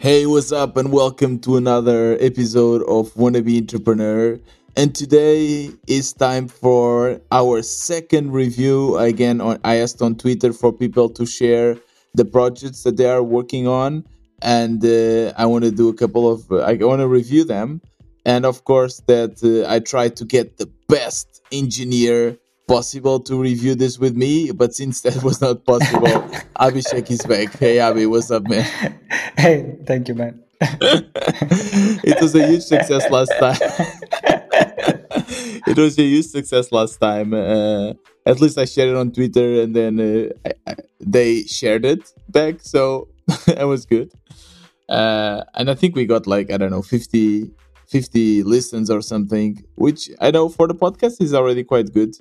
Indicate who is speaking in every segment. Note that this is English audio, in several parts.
Speaker 1: Hey, what's up, and welcome to another episode of Wannabe Entrepreneur. And today is time for our second review. Again, on, I asked on Twitter for people to share the projects that they are working on, and uh, I want to do a couple of. I want to review them, and of course, that uh, I try to get the best engineer possible to review this with me, but since that was not possible, Abhishek is back. Hey, Abhi, what's up, man?
Speaker 2: Hey, thank you, man.
Speaker 1: it was a huge success last time. it was a huge success last time. Uh, at least I shared it on Twitter, and then uh, I, I, they shared it back, so that was good. Uh, and I think we got like I don't know 50, 50 listens or something, which I know for the podcast is already quite good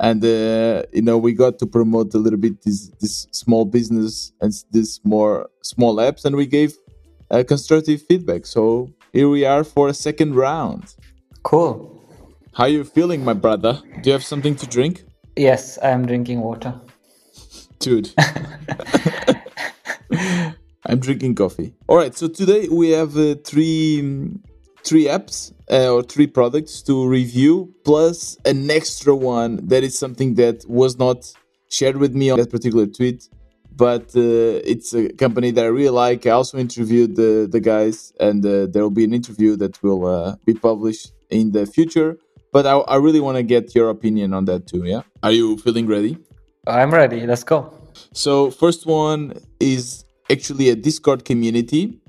Speaker 1: and uh, you know we got to promote a little bit this this small business and this more small apps and we gave uh, constructive feedback. So here we are for a second round.
Speaker 2: Cool.
Speaker 1: how are you feeling my brother? Do you have something to drink?
Speaker 2: Yes, I am drinking water.
Speaker 1: dude. I'm drinking coffee. All right so today we have uh, three three apps uh, or three products to review, plus an extra one that is something that was not shared with me on that particular tweet. But uh, it's a company that I really like. I also interviewed the, the guys, and uh, there will be an interview that will uh, be published in the future. But I, I really want to get your opinion on that too. Yeah, are you feeling ready?
Speaker 2: I'm ready. Let's go.
Speaker 1: So first one is actually a Discord community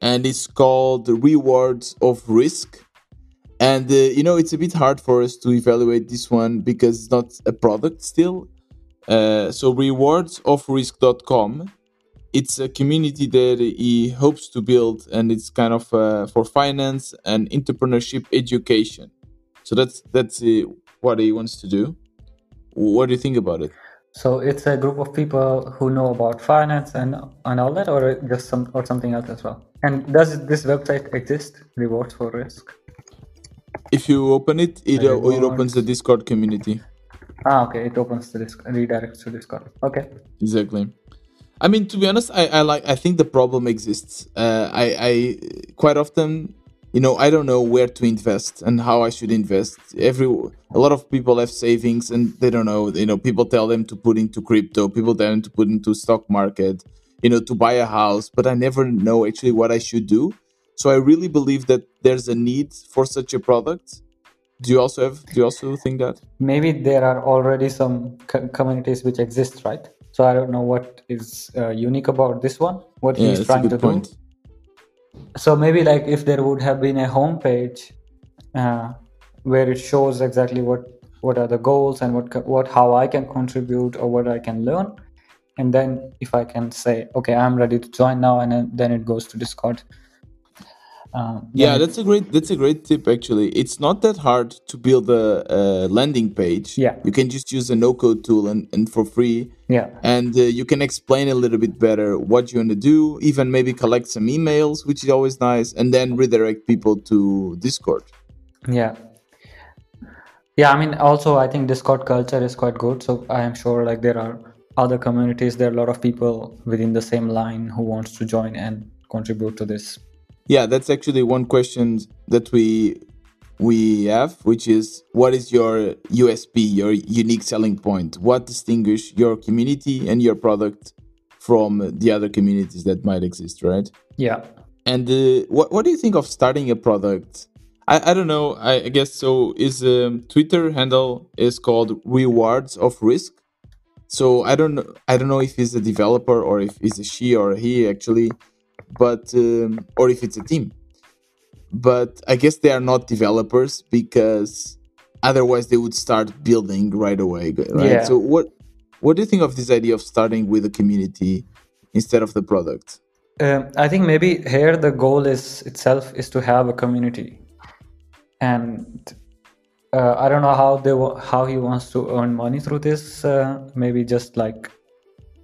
Speaker 1: and it's called Rewards of Risk. And uh, you know, it's a bit hard for us to evaluate this one because it's not a product still. Uh, so, rewardsofrisk.com, it's a community that he hopes to build, and it's kind of uh, for finance and entrepreneurship education. So that's that's uh, what he wants to do. What do you think about it?
Speaker 2: So it's a group of people who know about finance and and all that, or just some or something else as well. And does this website exist? Rewards for risk.
Speaker 1: If you open it, it, uh, it opens the Discord community.
Speaker 2: Ah, okay. It opens the disc, redirects to Discord. Okay.
Speaker 1: Exactly. I mean, to be honest, I, I like. I think the problem exists. Uh, I, I quite often, you know, I don't know where to invest and how I should invest. Every a lot of people have savings and they don't know. You know, people tell them to put into crypto. People tell them to put into stock market. You know, to buy a house. But I never know actually what I should do. So I really believe that there's a need for such a product. Do you also have? Do you also think that?
Speaker 2: Maybe there are already some co- communities which exist, right? So I don't know what is uh, unique about this one. What
Speaker 1: Yeah,
Speaker 2: he's trying to
Speaker 1: point.
Speaker 2: do. So maybe like if there would have been a homepage uh, where it shows exactly what what are the goals and what what how I can contribute or what I can learn, and then if I can say okay I'm ready to join now, and then, it goes to Discord. Um,
Speaker 1: Yeah, that's a great that's a great tip actually. It's not that hard to build a, a landing page.
Speaker 2: Yeah.
Speaker 1: You can just use a no code tool and, and for free
Speaker 2: yeah
Speaker 1: and uh, you can explain a little bit better what you want to do, even maybe collect some emails, which is always nice, and then redirect people to Discord.
Speaker 2: Yeah. Yeah, I mean, also, I think Discord culture is quite good. So I am sure like there are other communities, there are a lot of people within the same line who wants to join and contribute to this.
Speaker 1: Yeah, that's actually one question that we we have, which is what is your USP, your unique selling point? What distinguish your community and your product from the other communities that might exist, right?
Speaker 2: Yeah.
Speaker 1: And uh, what what do you think of starting a product? I, I don't know. I, I guess so. Is um, Twitter handle is called Rewards of Risk. So I don't know. I don't know if he's a developer or if it's a she or a he actually, but um, or if it's a team. But I guess they are not developers because otherwise they would start building right away, right?
Speaker 2: Yeah.
Speaker 1: So what what do you think of this idea of starting with a community instead of the product?
Speaker 2: Um, I think maybe here the goal is itself is to have a community, and uh, I don't know how they how he wants to earn money through this. Uh, maybe just like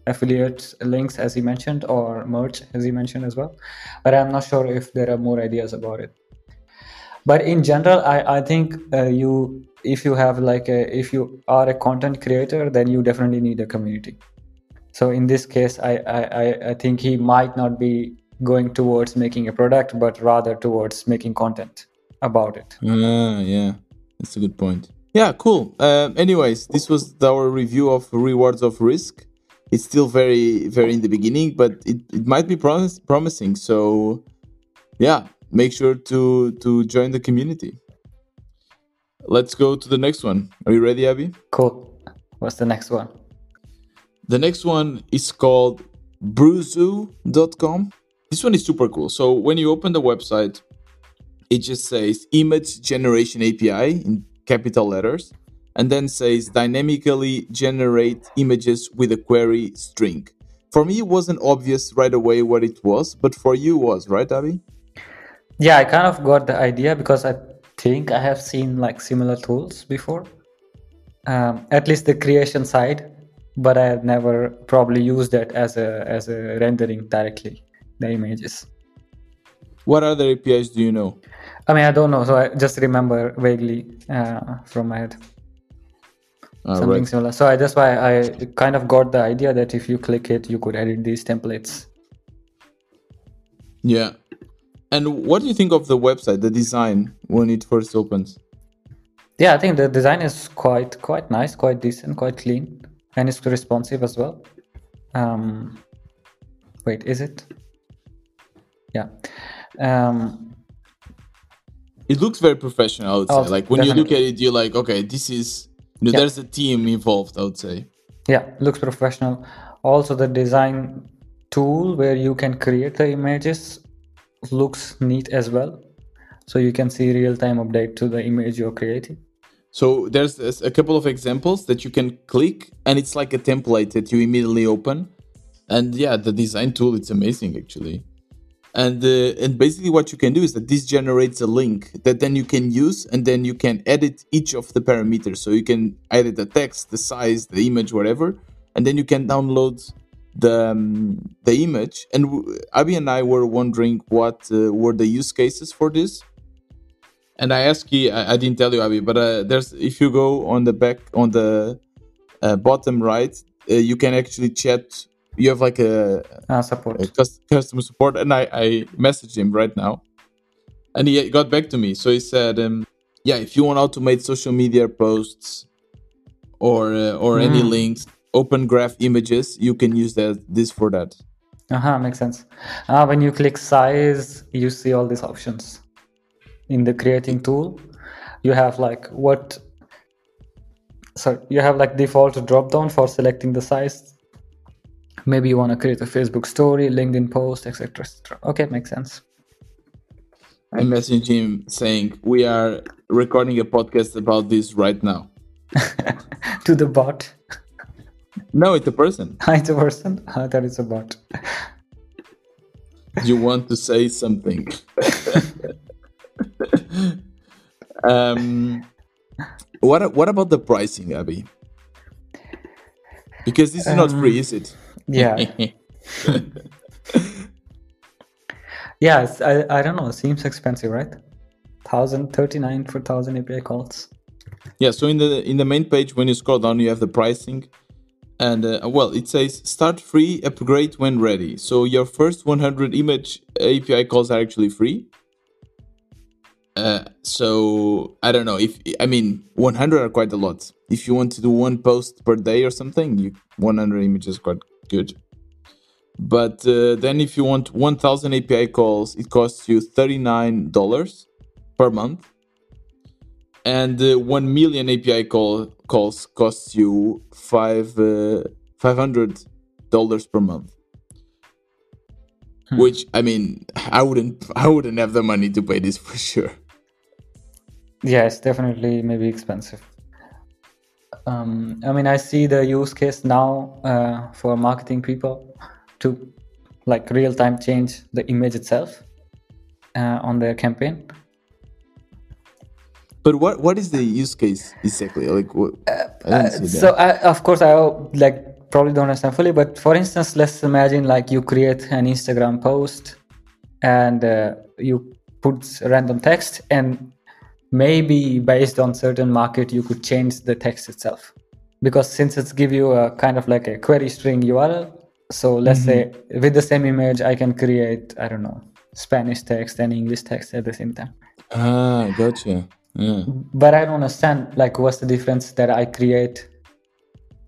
Speaker 2: affiliate links, as he mentioned, or merch, as he mentioned as well. But I'm not sure if there are more ideas about it. But in general, I I think uh, you if you have like a if you are a content creator, then you definitely need a community so in this case I, I i think he might not be going towards making a product, but rather towards making content about it.
Speaker 1: Ah, yeah, that's a good point. Yeah, cool. Um, anyways, this was our review of rewards of risk. It's still very, very in the beginning, but it, it might be promise, promising. So, yeah, make sure to to join the community. Let's go to the next one. Are you ready, Abhi?
Speaker 2: Cool. What's the next one?
Speaker 1: The next one is called bruzu.com. This one is super cool. So when you open the website, it just says image generation API in capital letters and then says dynamically generate images with a query string. For me, it wasn't obvious right away what it was, but for you was, right, Abhi?
Speaker 2: Yeah, I kind of got the idea because I think I have seen like similar tools before. Um, at least the creation side, but I have never probably used that as a as a rendering directly the images.
Speaker 1: What other APIs do you know?
Speaker 2: I mean, I don't know, so I just remember vaguely uh, from my head something
Speaker 1: right.
Speaker 2: similar. So I that's why I kind of got the idea that if you click it, you could edit these templates.
Speaker 1: Yeah. And what do you think of the website, the design when it first opens?
Speaker 2: Yeah, I think the design is quite quite nice, quite decent, quite clean, and it's responsive as well. Um, wait, is it? Yeah. Um,
Speaker 1: It looks very professional, I would oh, say.
Speaker 2: Oh,
Speaker 1: like when you look at it, you're like, okay, this is you know,
Speaker 2: Yeah.
Speaker 1: there's a team involved, I would say.
Speaker 2: yeah, looks professional. Also, the design tool where you can create the images looks neat as well. So you can see real time update to the image you're creating.
Speaker 1: So there's a couple of examples that you can click, and it's like a template that you immediately open. And yeah, the design tool it's amazing actually. And uh, and basically what you can do is that this generates a link that then you can use, and then you can edit each of the parameters. So you can edit the text, the size, the image, whatever, and then you can download the um, the image. And w- Abhi and I were wondering what uh, were the use cases for this. And I asked you, I, I didn't tell you, Abhi, but uh, there's if you go on the back on the uh, bottom right, uh, you can actually chat. You have like a,
Speaker 2: Uh, support.
Speaker 1: a customer support, and I, I messaged him right now, and he got back to me. So he said, um, "Yeah, if you want to automate social media posts or uh, or any
Speaker 2: Mm.
Speaker 1: links, open graph images, you can use that this for that."
Speaker 2: Uh-huh, makes sense. Uh, when you click size, you see all these options. In the creating tool, you have like what sorry, you have like default drop down for selecting the size. Maybe you want to create a Facebook story, LinkedIn post, etc. etc. Okay, makes sense.
Speaker 1: I messaged him saying, "We are recording a podcast about this right now."
Speaker 2: to the bot.
Speaker 1: No, it's a person.
Speaker 2: it's a person. I thought it's a bot.
Speaker 1: you want to say something. um, what what about the pricing, Abhi? Because this is not free, is it?
Speaker 2: Yeah. Yeah, I, I don't know. Seems expensive, right? Thousand thirty nine for thousand API calls.
Speaker 1: yeah. So in the in the main page, when you scroll down, you have the pricing, and uh, well, it says start free, upgrade when ready. So your first 100 image API calls are actually free. Uh, so I don't know if I mean 100 are quite a lot. If you want to do one post per day or something, you 100 images quite good. But uh, then if you want 1000 API calls, it costs you $39 per month. And uh, 1 million API call, calls costs you five uh, $500 per month.
Speaker 2: Hmm.
Speaker 1: Which I mean, I wouldn't I wouldn't have the money to pay this for sure.
Speaker 2: Yeah, it's definitely maybe expensive. Um, I mean, I see the use case now uh, for marketing people to like real time change the image itself uh, on their campaign.
Speaker 1: But what what is the use case exactly? Like what I don't see that.
Speaker 2: So, I, of course, I like probably don't understand fully, but for instance, let's imagine like you create an Instagram post and uh, you put random text, and maybe based on certain market, you could change the text itself. Because since it's give you a kind of like a query string URL, So let's
Speaker 1: Mm-hmm.
Speaker 2: say with the same image, I can create I don't know Spanish text and English text at the same time.
Speaker 1: Ah, gotcha. Yeah.
Speaker 2: But I don't understand like what's the difference that I create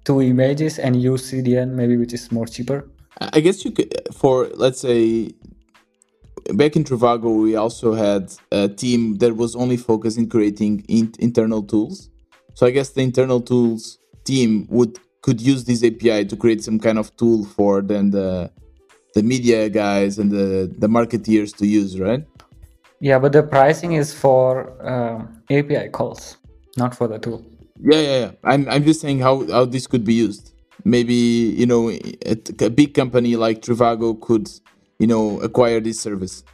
Speaker 2: two images and use CDN maybe which is more cheaper.
Speaker 1: I I guess you could for let's say back in Trivago we also had a team that was only focused in creating in- internal tools. So I guess the internal tools team would could use this API to create some kind of tool for then the the media guys and the the marketeers to use, right?
Speaker 2: Yeah, but the pricing is for um, API calls, not for the tool.
Speaker 1: Yeah, yeah, yeah. I'm I'm just saying how how this could be used. Maybe you know a, a big company like Trivago could you know acquire this service,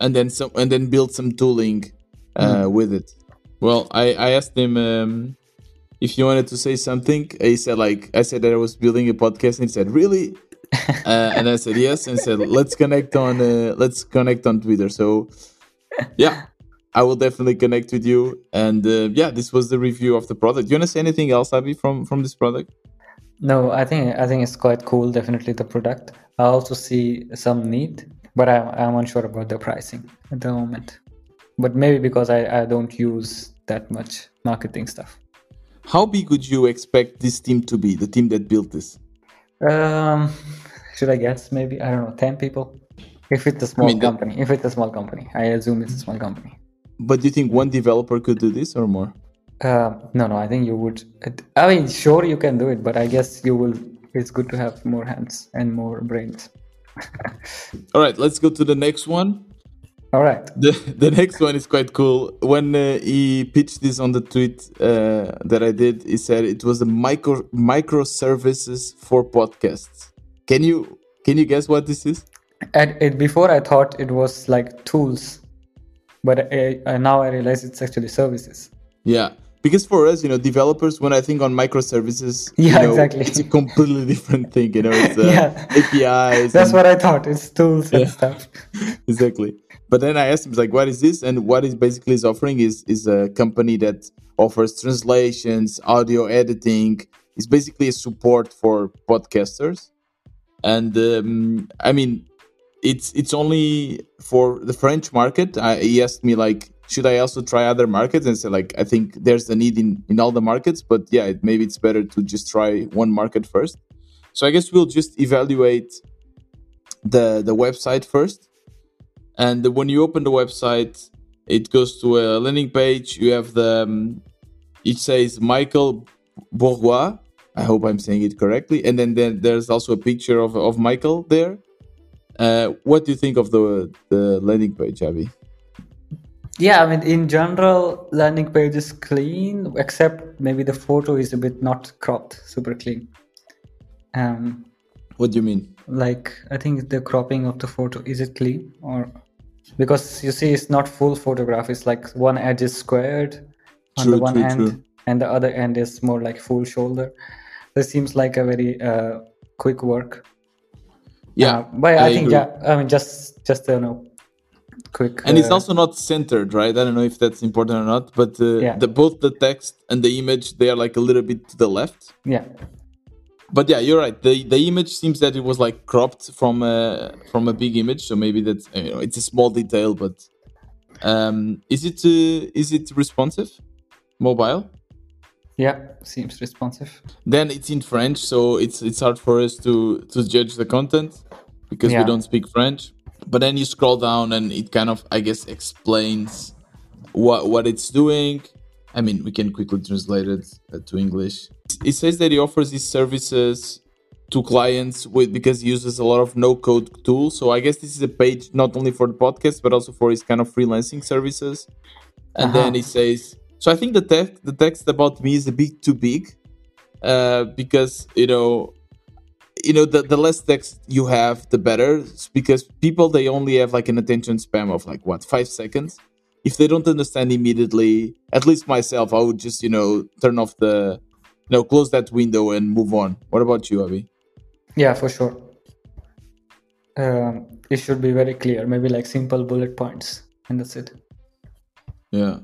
Speaker 1: and then some and then build some tooling uh, with it. Well, I I asked him um, if you wanted to say something. He said like I said that I was building a podcast, and he said really. uh, and I said yes, and said let's connect on uh, let's connect on Twitter. So yeah, I will definitely connect with you. And uh, yeah, this was the review of the product. Do you want to say anything else, Abhi, from from this product?
Speaker 2: No, I think I think it's quite cool. Definitely the product. I also see some need, but I'm I'm unsure about the pricing at the moment. But maybe because I I don't use that much marketing stuff.
Speaker 1: How big would you expect this team to be? The team that built this?
Speaker 2: Um, should I guess? Maybe I don't know, ten people. If it's a small
Speaker 1: mean, the-
Speaker 2: company, if it's a small company, I assume it's a small company.
Speaker 1: But do you think one developer could do this or more?
Speaker 2: Uh, no, no, I think you would. I mean, sure, you can do it, but I guess you will. It's good to have more hands and more brains.
Speaker 1: All right, let's go to the next one.
Speaker 2: All right.
Speaker 1: The the next one is quite cool. When uh, he pitched this on the tweet uh, that I did, he said it was a micro microservices for podcasts. Can you can you guess what this is?
Speaker 2: And it, before I thought it was like tools, but I, I, now I realize it's actually services.
Speaker 1: Yeah, because for us, you know, developers, when I think on microservices, you
Speaker 2: Yeah,
Speaker 1: know,
Speaker 2: exactly.
Speaker 1: it's a completely different thing. You know, it's uh,
Speaker 2: Yeah.
Speaker 1: APIs.
Speaker 2: That's
Speaker 1: and-
Speaker 2: what I thought. It's tools and stuff.
Speaker 1: exactly. But then I asked him, like, what is this? And what is basically is offering is is a company that offers translations, audio editing. It's basically a support for podcasters. And um, I mean, it's it's only for the French market. I, he asked me like, should I also try other markets? And say like, I think there's the need in in all the markets, but yeah, it, maybe it's better to just try one market first. So I guess we'll just evaluate the the website first. And when you open the website it goes to a landing page. You have the um, it says Mickael Bourgois. I hope i'm saying it correctly. And then, then there's also a picture of, of Mickael there. Uh, what do you think of the the landing page Abhi
Speaker 2: Yeah, I mean, in general, landing page is clean, except maybe the photo is a bit not cropped, super clean. Um,
Speaker 1: what do you mean
Speaker 2: like I think the cropping of the photo is it clean or because you see it's not full photograph. It's like one edge is squared on the one
Speaker 1: true,
Speaker 2: end,
Speaker 1: true.
Speaker 2: and the other end is more like full shoulder. This seems like a very uh, quick work.
Speaker 1: yeah
Speaker 2: Uh, but I,
Speaker 1: I
Speaker 2: think
Speaker 1: agree.
Speaker 2: yeah, I mean just just you know, quick.
Speaker 1: and it's
Speaker 2: uh,
Speaker 1: also not centered right? I don't know if that's important or not but uh,
Speaker 2: Yeah.
Speaker 1: the both the text and the image they are like a little bit to the left.
Speaker 2: Yeah,
Speaker 1: but yeah you're right. The the image seems that it was like cropped from a from a big image so maybe that's you know it's a small detail but um is it uh, is it responsive? Mobile?
Speaker 2: Yeah, seems responsive.
Speaker 1: then it's in french so it's it's hard for us to to judge the content because we don't speak french but then you scroll down and it kind of i guess explains what what it's doing. I mean we can quickly translate it uh, to english. It says that he offers these services to clients with because he uses a lot of no code tools. So i guess this is a page not only for the podcast but also for his kind of freelancing services. And
Speaker 2: Uh-huh.
Speaker 1: then he says so i think the text the text about me is a bit too big uh, because you know you know the, the less text you have the better It's because people they only have like an attention span of like what five seconds if they don't understand immediately at least myself i would just you know turn off the you know close that window and move on what about you Abhi
Speaker 2: Yeah, for sure. Um, it should be very clear. Maybe like simple bullet points, and that's it.
Speaker 1: yeah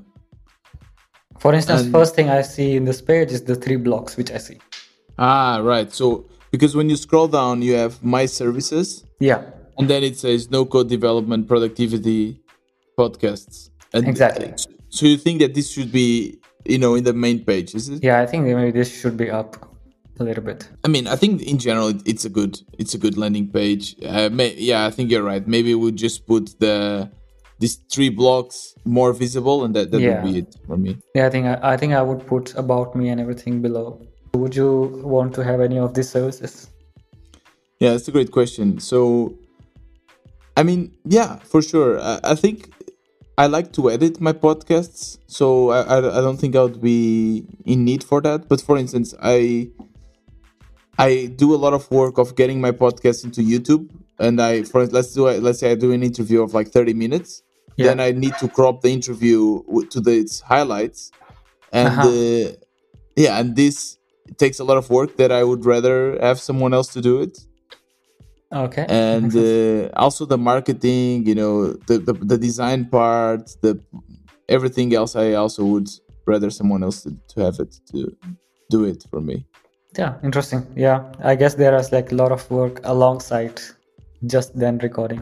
Speaker 2: For instance,
Speaker 1: And-
Speaker 2: first thing I see in this page is the three blocks which I see.
Speaker 1: ah right so because when you scroll down, you have my services,
Speaker 2: Yeah,
Speaker 1: and then it says no code development productivity podcasts. And
Speaker 2: Exactly.
Speaker 1: So you think that this should be, you know, in the main page, is it?
Speaker 2: yeah. I think maybe this should be up a little bit.
Speaker 1: I mean, I think in general it's a good it's a good landing page. Uh, may, yeah, I think you're right. Maybe we'll just put the these three blocks more visible, and that that
Speaker 2: Yeah.
Speaker 1: would be it for me.
Speaker 2: Yeah, I think I, I think I would put about me and everything below. Would you want to have any of these services?
Speaker 1: Yeah, that's a great question. So, I mean, yeah, for sure. I, I think I like to edit my podcasts, so I, I, I don't think I would be in need for that. But for instance, I I do a lot of work of getting my podcast into YouTube, and I for let's do a- let's say I do an interview of like thirty minutes,
Speaker 2: Yeah.
Speaker 1: then I need to crop the interview to the its highlights, and
Speaker 2: Uh-huh.
Speaker 1: uh, yeah, and this takes a lot of work that I would rather have someone else to do it
Speaker 2: Okay.
Speaker 1: and uh, also the marketing you know the, the the design part the everything else i also would rather someone else to, to have it to do it for me
Speaker 2: yeah, interesting. Yeah, I guess there is like a lot of work alongside just then recording.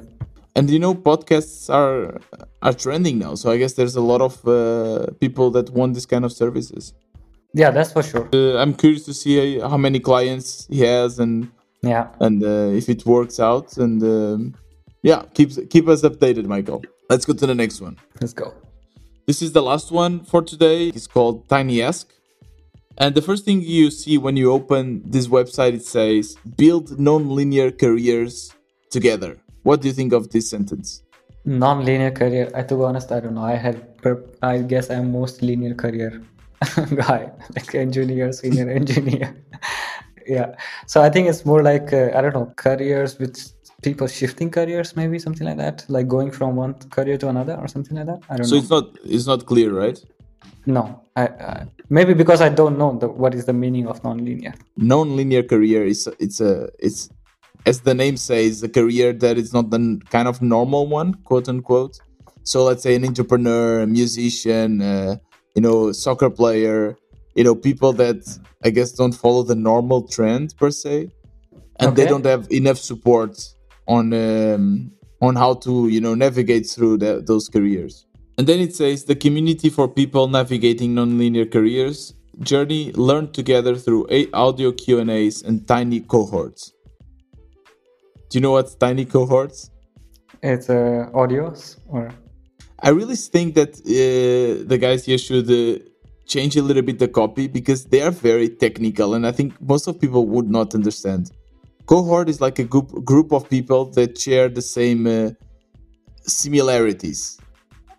Speaker 1: and you know podcasts are are trending now so i guess there's a lot of uh, people that want this kind of services
Speaker 2: Yeah, that's for sure.
Speaker 1: uh, i'm curious to see how many clients he has and
Speaker 2: Yeah.
Speaker 1: and uh, if it works out and um, yeah keep keep us updated Mickael let's go to the next one
Speaker 2: Let's go.
Speaker 1: This is the last one for today. It's called Tinyask. And the first thing you see when you open this website, it says, build non-linear careers together. What do you think of this sentence?
Speaker 2: Non-linear career. I, to be honest, I don't know. I have, I guess I'm most linear career guy, like engineer, senior engineer. yeah. So I think it's more like uh, I don't know careers with people shifting careers, maybe something like that, like going from one career to another or something like that. I don't
Speaker 1: So
Speaker 2: know.
Speaker 1: it's not it's not clear, right?
Speaker 2: No, I, I maybe because I don't know the, what is the meaning of non-linear.
Speaker 1: Non-linear career is it's a it's as the name says, a career that is not the n- kind of normal one, quote unquote. So let's say an entrepreneur, a musician, uh, you know, soccer player, you know, people that I guess don't follow the normal trend per se, and they don't have enough support on um, on how to you know navigate through the, those careers. And then it says the community for people navigating nonlinear careers journey learned together through eight audio Q and A's and tiny cohorts. Do you know what's tiny cohorts?
Speaker 2: It's uh, audios or
Speaker 1: I really think that uh, the guys here should uh, change a little bit the copy because they are very technical, and I think most of people would not understand. Cohort is like a group group of people that share the same uh, similarities.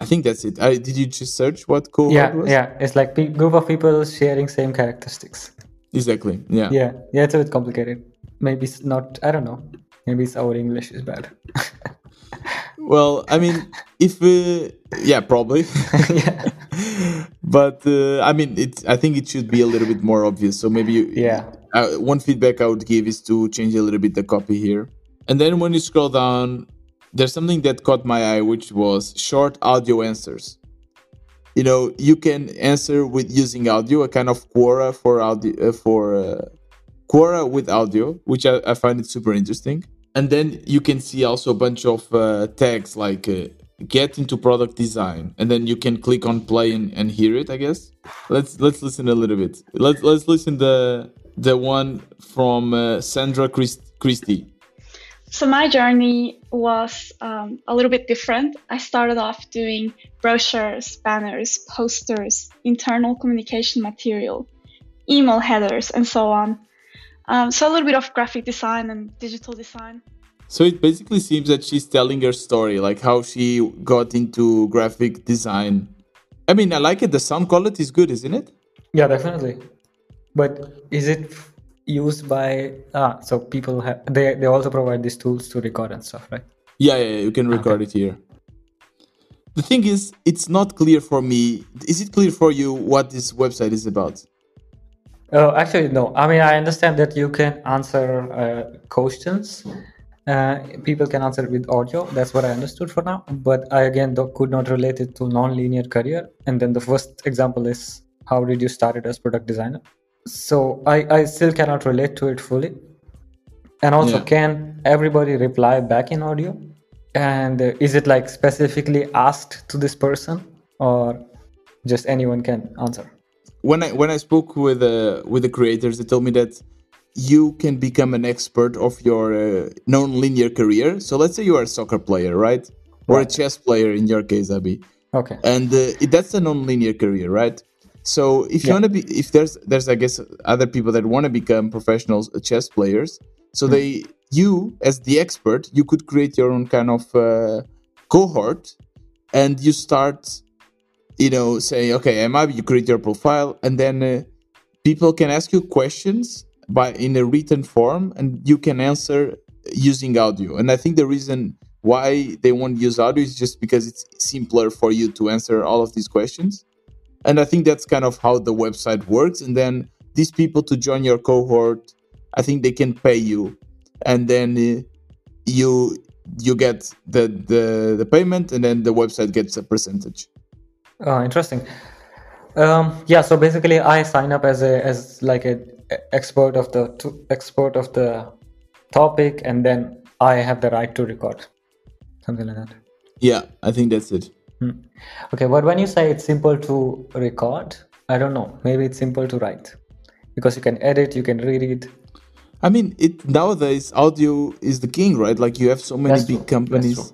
Speaker 1: I think that's it. I, did you just search what cohort
Speaker 2: yeah,
Speaker 1: was?
Speaker 2: yeah. It's like pe- group of people sharing same characteristics.
Speaker 1: Exactly. Yeah.
Speaker 2: Yeah, yeah. It's a bit complicated. Maybe it's not. I don't know. Maybe it's our English is bad.
Speaker 1: Well, I mean, if uh, yeah, probably.
Speaker 2: yeah.
Speaker 1: but uh, I mean, it. I think it should be a little bit more obvious. So maybe you,
Speaker 2: Yeah.
Speaker 1: uh, one feedback I would give is to change a little bit the copy here. And then when you scroll down, there's something that caught my eye, which was short audio answers. You know, you can answer with using audio, a kind of Quora for audio uh, for uh, Quora with audio, which I, I find it super interesting. And then you can see also a bunch of uh, tags like uh, get into product design, and then you can click on play and, and hear it. I guess. Let's let's listen a little bit. Let's let's listen the the one from uh, Sandra Christ- Christie.
Speaker 3: So my journey was um, a little bit different. I started off doing brochures, banners, posters, internal communication material, email headers, and so on. Um, so a little bit of graphic design and digital design.
Speaker 1: So it basically seems that she's telling her story, like how she got into graphic design. I mean, I like it. The sound quality is good, isn't it?
Speaker 2: Yeah, definitely. But is it used by ah? So people have they they also provide these tools to record and stuff, right?
Speaker 1: Yeah, yeah, yeah, you can record it here. The thing is, it's not clear for me. Is it clear for you what this website is about?
Speaker 2: Oh, actually, no. I mean, I understand that you can answer uh, questions. Uh, people can answer with audio. That's what I understood for now. But I again do- could not relate it to non-linear career. And then the first example is how did you start it as product designer? So I, I still cannot relate to it fully. And also,
Speaker 1: Yeah.
Speaker 2: can everybody reply back in audio? And uh, is it like specifically asked to this person, or just anyone can answer?
Speaker 1: When I when I spoke with uh, with the creators, they told me that you can become an expert of your uh, non-linear career. So let's say you are a soccer player, right, or a chess player in your case, Abhi,
Speaker 2: Okay.
Speaker 1: and uh, that's a non-linear career, right? So if you
Speaker 2: Yeah.
Speaker 1: want to be, if there's there's I guess other people that want to become professional chess players, so
Speaker 2: Hmm.
Speaker 1: they you as the expert, you could create your own kind of uh, cohort, and you start you know, say, okay, I'm Abhi, you create your profile, and then uh, people can ask you questions by in a written form, and you can answer using audio. And I think the reason why they won't use audio is just because it's simpler for you to answer all of these questions. And I think that's kind of how the website works. And then these people to join your cohort, I think they can pay you, and then uh, you you get the, the the payment, and then the website gets a percentage.
Speaker 2: Oh, interesting. Um, yeah, so basically, I sign up as a as like a expert of the to, expert of the topic, and then I have the right to record, something like that.
Speaker 1: Yeah, I think that's it.
Speaker 2: Okay, but when you say it's simple to record, I don't know. Maybe it's simple to write because you can edit, you can reread.
Speaker 1: I mean, it nowadays audio is the king, right? Like you have so many
Speaker 2: That's
Speaker 1: big
Speaker 2: true,
Speaker 1: companies.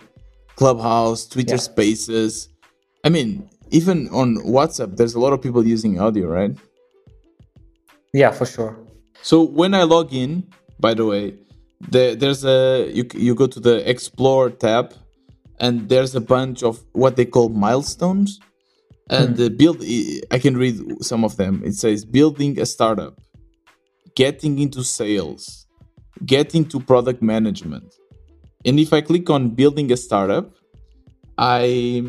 Speaker 1: Clubhouse, Twitter
Speaker 2: Yeah.
Speaker 1: Spaces. I mean, even on WhatsApp, there's a lot of people using audio, right?
Speaker 2: Yeah, for sure.
Speaker 1: So when I log in, by the way, the, there's a you you go to the Explore tab, and there's a bunch of what they call milestones, and hmm. the build. I can read some of them. It says building a startup, getting into sales, getting to product management, and if I click on building a startup, I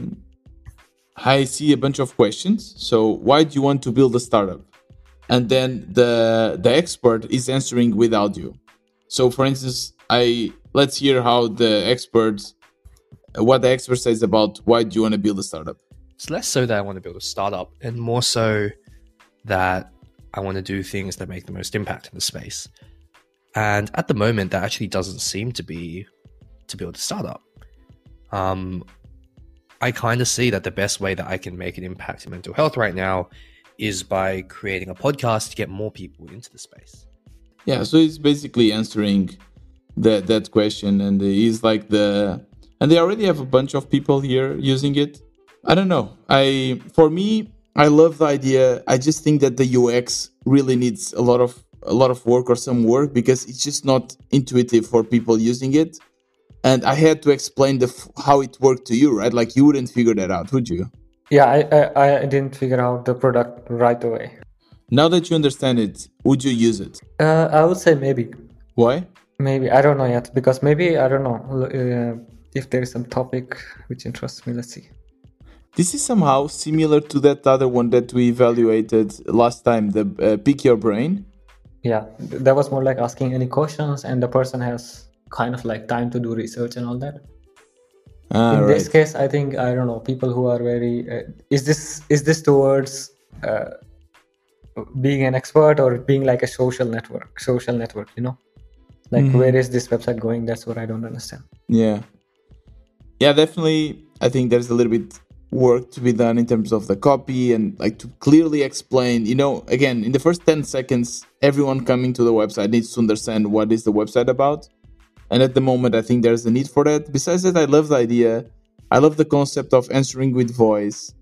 Speaker 1: I see a bunch of questions. So why do you want to build a startup? and then the the expert is answering without you. so for instance i let's hear how the experts what the expert says about why do you want to build a startup
Speaker 4: It's less so that I want to build a startup and more so that I want to do things that make the most impact in the space. And at the moment, that actually doesn't seem to be to build a startup. Um, I kind of see that the best way that I can make an impact in mental health right now is by creating a podcast to get more people into the space.
Speaker 1: yeah so it's basically answering that that question and he's like the and they already have a bunch of people here using it. I don't know. I for me i love the idea. I just think that the ux really needs a lot of a lot of work or some work because it's just not intuitive for people using it and i had to explain the f- how it worked to you right like you wouldn't figure that out would you
Speaker 2: Yeah, I, I, I didn't figure out the product right away.
Speaker 1: now that you understand it would you use it
Speaker 2: Uh, I would say maybe.
Speaker 1: why
Speaker 2: Maybe I don't know yet because maybe I don't know uh, if there is some topic which interests me. Let's see.
Speaker 1: This is somehow similar to that other one that we evaluated last time, the uh, pick your brain.
Speaker 2: Yeah, that was more like asking any questions, and the person has kind of like time to do research and all that.
Speaker 1: Ah,
Speaker 2: In
Speaker 1: right.
Speaker 2: this case, I think I don't know people who are very. Uh, is this is this towards uh, being an expert or being like a social network? Social network, you know, like
Speaker 1: Mhm.
Speaker 2: where is this website going? That's what I don't understand.
Speaker 1: Yeah. Yeah, definitely. I think there's a little bit work to be done in terms of the copy and like to clearly explain. You know, again, in the first 10 seconds, everyone coming to the website needs to understand what is the website about. And at the moment, I think there's a need for that. Besides that, I love the idea. I love the concept of answering with voice.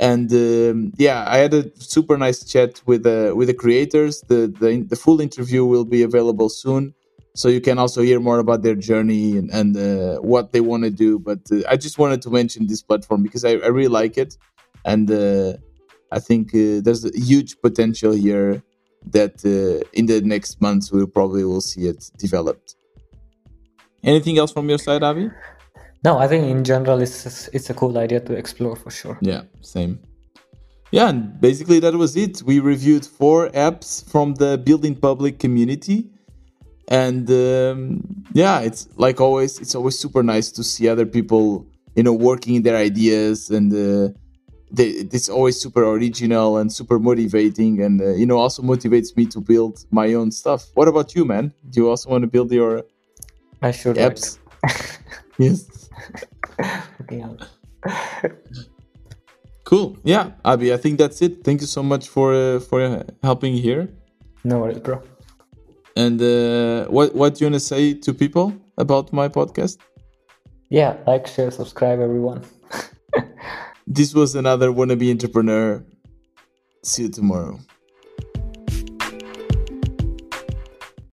Speaker 1: And um, yeah, I had a super nice chat with the with the creators. The, the the full interview will be available soon so you can also hear more about their journey and, and uh, what they want to do but uh, i just wanted to mention this platform because i, I really like it and uh, i think uh, there's a huge potential here that uh, in the next months we probably will see it developed anything else from your side Abhi
Speaker 2: No, I think in general it's it's a cool idea to explore for sure.
Speaker 1: yeah same yeah and basically that was it we reviewed four apps from the build in public community and um, yeah it's like always it's always super nice to see other people you know working their ideas and uh, they, it's always super original and super motivating, and uh, you know also motivates me to build my own stuff. What about you, man? Do you also want to build your
Speaker 2: I should
Speaker 1: apps? yes.
Speaker 2: Okay.
Speaker 1: Cool. Yeah, Abhi. I think that's it. Thank you so much for uh, for helping here.
Speaker 2: No worries, bro.
Speaker 1: And uh, what what do you want to say to people about my podcast?
Speaker 2: Yeah, like, share, subscribe, everyone.
Speaker 1: This was another wannabe entrepreneur. See you tomorrow.